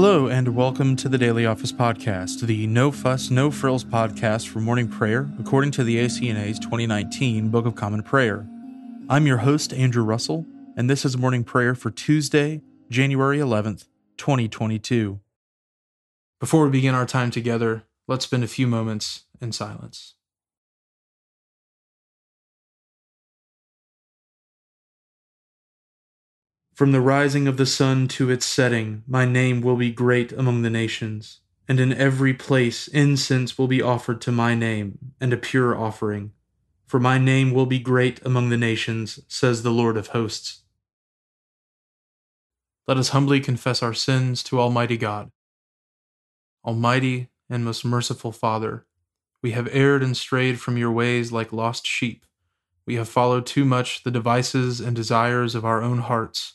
Hello, and welcome to the Daily Office Podcast, the No Fuss, No Frills podcast for morning prayer, according to the ACNA's 2019 Book of Common Prayer. I'm your host, Andrew Russell, and this is morning prayer for Tuesday, January 11th, 2022. Before we begin our time together, let's spend a few moments in silence. From the rising of the sun to its setting, my name will be great among the nations, and in every place incense will be offered to my name, and a pure offering. For my name will be great among the nations, says the Lord of hosts. Let us humbly confess our sins to Almighty God. Almighty and most merciful Father, we have erred and strayed from your ways like lost sheep. We have followed too much the devices and desires of our own hearts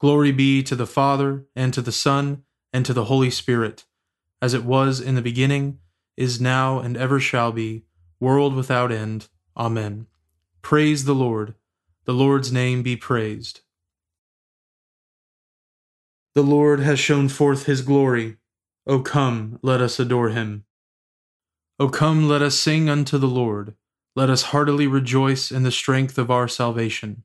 Glory be to the Father, and to the Son, and to the Holy Spirit, as it was in the beginning, is now, and ever shall be, world without end. Amen. Praise the Lord. The Lord's name be praised. The Lord has shown forth his glory. O come, let us adore him. O come, let us sing unto the Lord. Let us heartily rejoice in the strength of our salvation.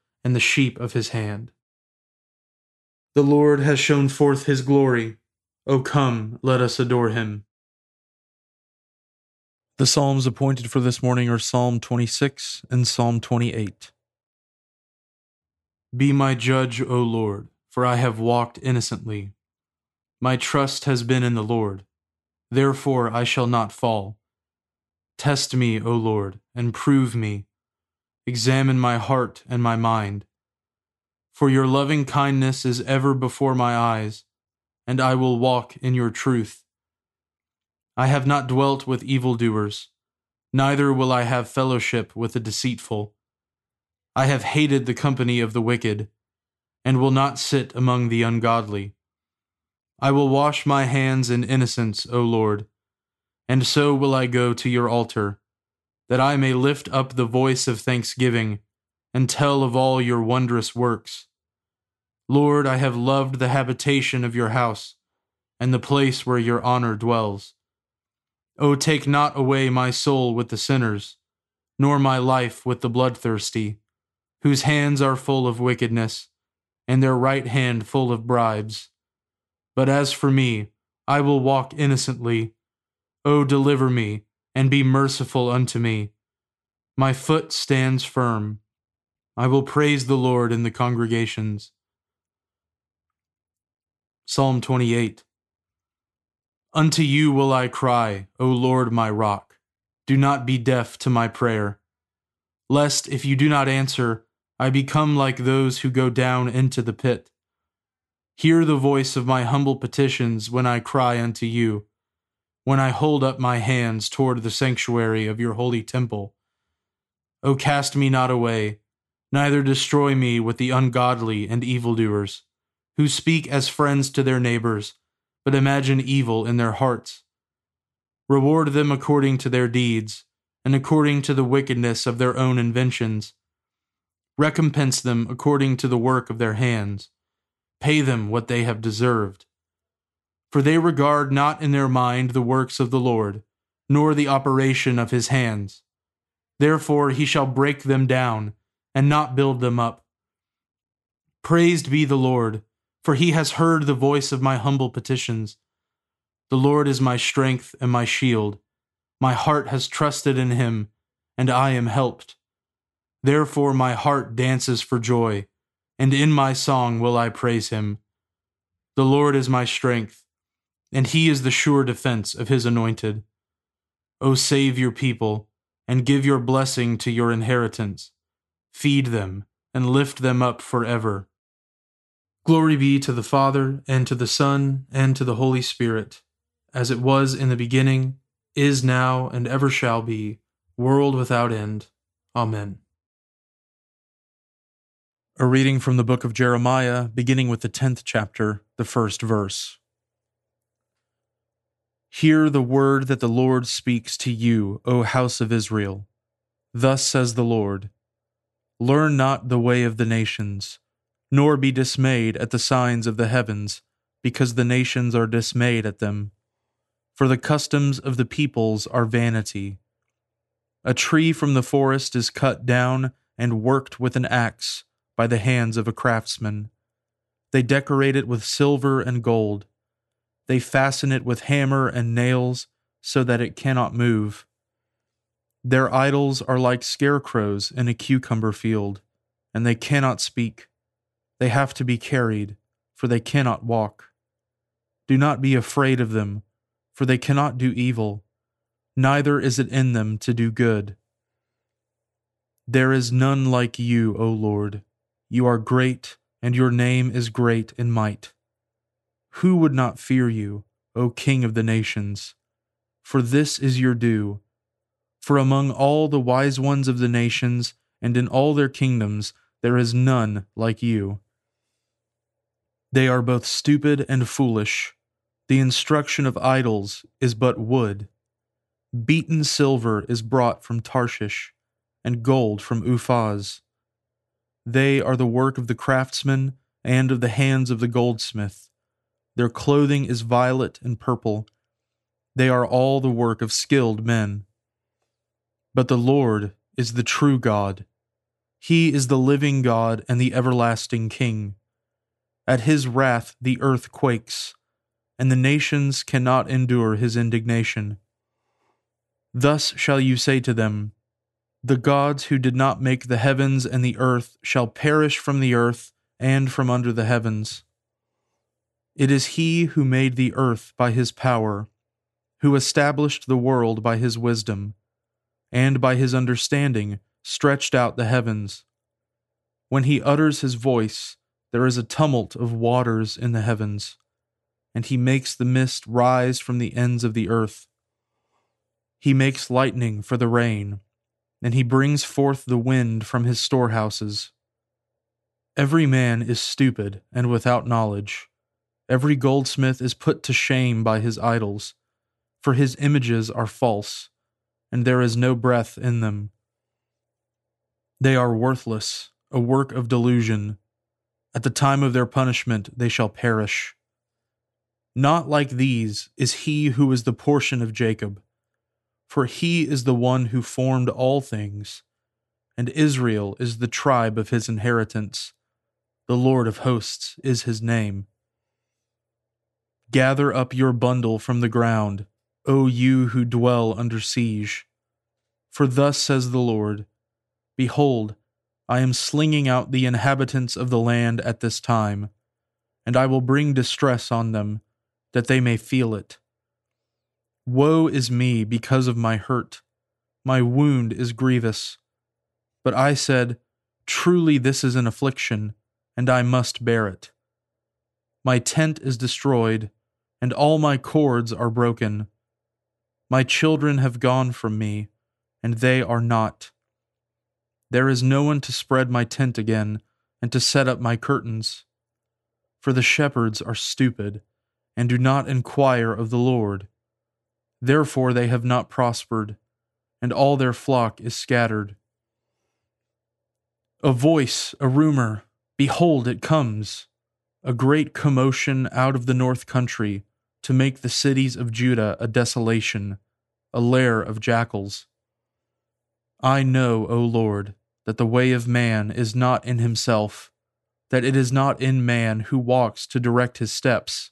and the sheep of his hand. The Lord has shown forth his glory. O come, let us adore him. The Psalms appointed for this morning are Psalm 26 and Psalm 28. Be my judge, O Lord, for I have walked innocently. My trust has been in the Lord, therefore I shall not fall. Test me, O Lord, and prove me Examine my heart and my mind. For your loving kindness is ever before my eyes, and I will walk in your truth. I have not dwelt with evildoers, neither will I have fellowship with the deceitful. I have hated the company of the wicked, and will not sit among the ungodly. I will wash my hands in innocence, O Lord, and so will I go to your altar that I may lift up the voice of thanksgiving and tell of all your wondrous works. Lord, I have loved the habitation of your house and the place where your honor dwells. O take not away my soul with the sinners, nor my life with the bloodthirsty, whose hands are full of wickedness, and their right hand full of bribes. But as for me, I will walk innocently. O deliver me and be merciful unto me. My foot stands firm. I will praise the Lord in the congregations. Psalm 28 Unto you will I cry, O Lord my rock. Do not be deaf to my prayer. Lest, if you do not answer, I become like those who go down into the pit. Hear the voice of my humble petitions when I cry unto you when I hold up my hands toward the sanctuary of your holy temple. O cast me not away, neither destroy me with the ungodly and evildoers, who speak as friends to their neighbors, but imagine evil in their hearts. Reward them according to their deeds, and according to the wickedness of their own inventions. Recompense them according to the work of their hands. Pay them what they have deserved. For they regard not in their mind the works of the Lord, nor the operation of his hands. Therefore he shall break them down, and not build them up. Praised be the Lord, for he has heard the voice of my humble petitions. The Lord is my strength and my shield. My heart has trusted in him, and I am helped. Therefore my heart dances for joy, and in my song will I praise him. The Lord is my strength, and he is the sure defense of his anointed. O save your people, and give your blessing to your inheritance. Feed them, and lift them up forever. Glory be to the Father, and to the Son, and to the Holy Spirit as it was in the beginning, is now, and ever shall be, world without end. Amen. A reading from the book of Jeremiah, beginning with the tenth chapter, the first verse. Hear the word that the Lord speaks to you, O house of Israel. Thus says the Lord Learn not the way of the nations, nor be dismayed at the signs of the heavens, because the nations are dismayed at them for the customs of the peoples are vanity. A tree from the forest is cut down and worked with an axe by the hands of a craftsman. They decorate it with silver and gold. They fasten it with hammer and nails so that it cannot move. Their idols are like scarecrows in a cucumber field, and they cannot speak. They have to be carried, for they cannot walk. Do not be afraid of them for they cannot do evil, neither is it in them to do good. There is none like you, O Lord. You are great, and your name is great in might. Who would not fear you, O King of the nations? For this is your due. For among all the wise ones of the nations, and in all their kingdoms, there is none like you. They are both stupid and foolish the instruction of idols is but wood. Beaten silver is brought from Tarshish, and gold from Uphaz. They are the work of the craftsman and of the hands of the goldsmith. Their clothing is violet and purple. They are all the work of skilled men. But the Lord is the true God. He is the living God and the everlasting King. At his wrath the earth quakes and the nations cannot endure his indignation. Thus shall you say to them, The gods who did not make the heavens and the earth shall perish from the earth and from under the heavens. It is he who made the earth by his power, who established the world by his wisdom, and by his understanding stretched out the heavens. When he utters his voice, there is a tumult of waters in the heavens and he makes the mist rise from the ends of the earth. He makes lightning for the rain, and he brings forth the wind from his storehouses. Every man is stupid and without knowledge. Every goldsmith is put to shame by his idols, for his images are false, and there is no breath in them. They are worthless, a work of delusion. At the time of their punishment they shall perish. Not like these is he who is the portion of Jacob, for he is the one who formed all things, and Israel is the tribe of his inheritance. The Lord of hosts is his name. Gather up your bundle from the ground, O you who dwell under siege. For thus says the Lord Behold, I am slinging out the inhabitants of the land at this time, and I will bring distress on them that they may feel it. Woe is me because of my hurt. My wound is grievous. But I said, Truly this is an affliction, and I must bear it. My tent is destroyed, and all my cords are broken. My children have gone from me, and they are not. There is no one to spread my tent again, and to set up my curtains. For the shepherds are stupid and do not inquire of the Lord. Therefore they have not prospered, and all their flock is scattered. A voice, a rumor, behold, it comes, a great commotion out of the north country, to make the cities of Judah a desolation, a lair of jackals. I know, O Lord, that the way of man is not in himself, that it is not in man who walks to direct his steps.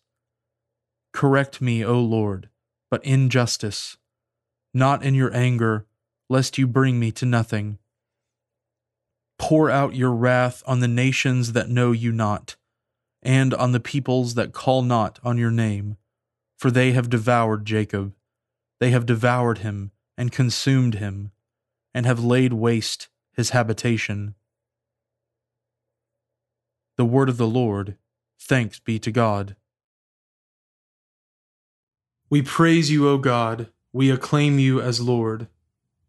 Correct me, O Lord but in justice, not in your anger, lest you bring me to nothing. Pour out your wrath on the nations that know you not, and on the peoples that call not on your name, for they have devoured Jacob. They have devoured him and consumed him, and have laid waste his habitation. The word of the Lord, thanks be to God. We praise you, O God. We acclaim you as Lord.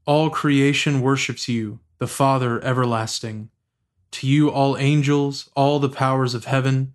All creation worships you, the Father everlasting. To you, all angels, all the powers of heaven,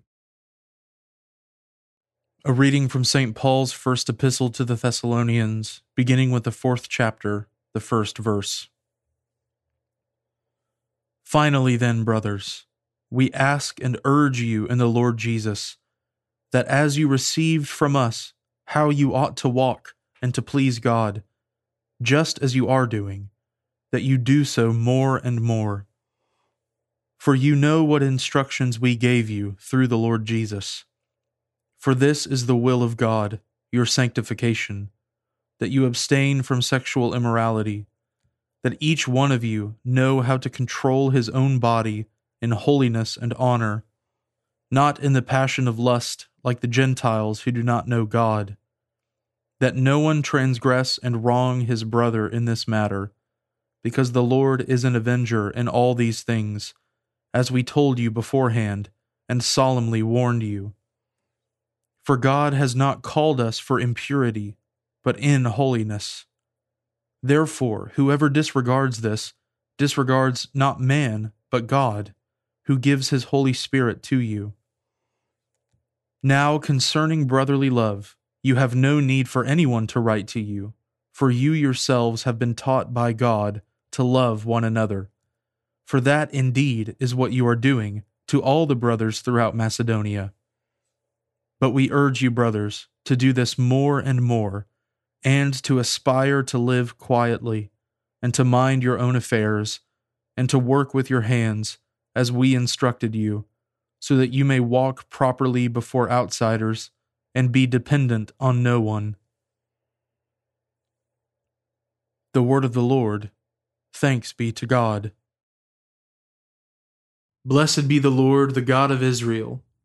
A reading from St. Paul's first epistle to the Thessalonians, beginning with the fourth chapter, the first verse. Finally, then, brothers, we ask and urge you in the Lord Jesus that as you received from us how you ought to walk and to please God, just as you are doing, that you do so more and more. For you know what instructions we gave you through the Lord Jesus. For this is the will of God, your sanctification, that you abstain from sexual immorality, that each one of you know how to control his own body in holiness and honor, not in the passion of lust like the Gentiles who do not know God, that no one transgress and wrong his brother in this matter, because the Lord is an avenger in all these things, as we told you beforehand and solemnly warned you. For God has not called us for impurity, but in holiness. Therefore, whoever disregards this disregards not man, but God, who gives his Holy Spirit to you. Now, concerning brotherly love, you have no need for anyone to write to you, for you yourselves have been taught by God to love one another. For that indeed is what you are doing to all the brothers throughout Macedonia. But we urge you, brothers, to do this more and more, and to aspire to live quietly, and to mind your own affairs, and to work with your hands, as we instructed you so that you may walk properly before outsiders and be dependent on no one. The Word of the Lord. Thanks be to God. Blessed be the Lord, the God of Israel.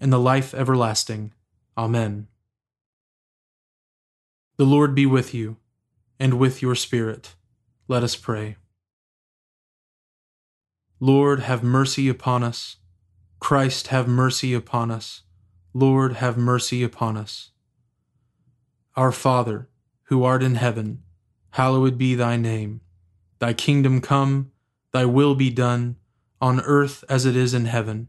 and the life everlasting. Amen. The Lord be with you, and with your spirit. Let us pray. Lord, have mercy upon us. Christ, have mercy upon us. Lord, have mercy upon us. Our Father, who art in heaven, hallowed be thy name. Thy kingdom come, thy will be done, on earth as it is in heaven.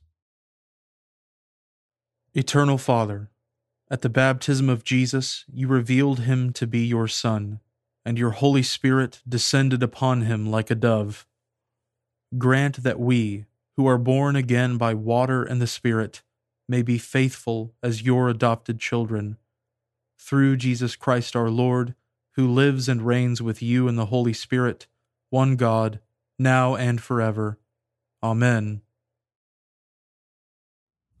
Eternal Father, at the baptism of Jesus, you revealed him to be your Son, and your Holy Spirit descended upon him like a dove. Grant that we, who are born again by water and the Spirit, may be faithful as your adopted children. Through Jesus Christ our Lord, who lives and reigns with you in the Holy Spirit, one God, now and forever. Amen.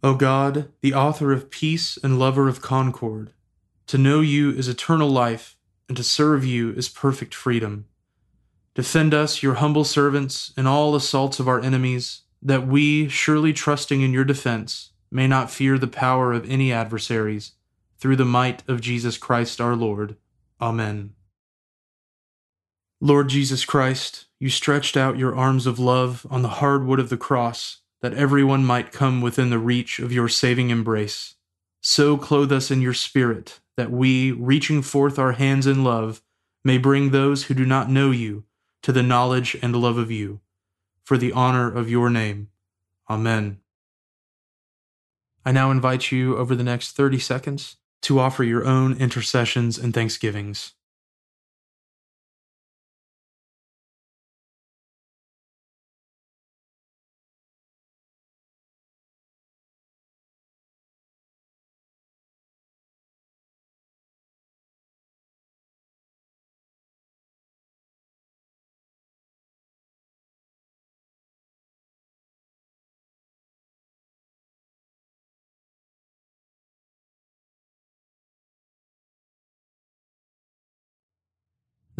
O God, the author of peace and lover of concord, to know you is eternal life, and to serve you is perfect freedom. Defend us, your humble servants, in all assaults of our enemies, that we, surely trusting in your defense, may not fear the power of any adversaries, through the might of Jesus Christ our Lord. Amen. Lord Jesus Christ, you stretched out your arms of love on the hard wood of the cross, that everyone might come within the reach of your saving embrace. So clothe us in your Spirit, that we, reaching forth our hands in love, may bring those who do not know you to the knowledge and love of you, for the honor of your name. Amen. I now invite you over the next 30 seconds to offer your own intercessions and thanksgivings.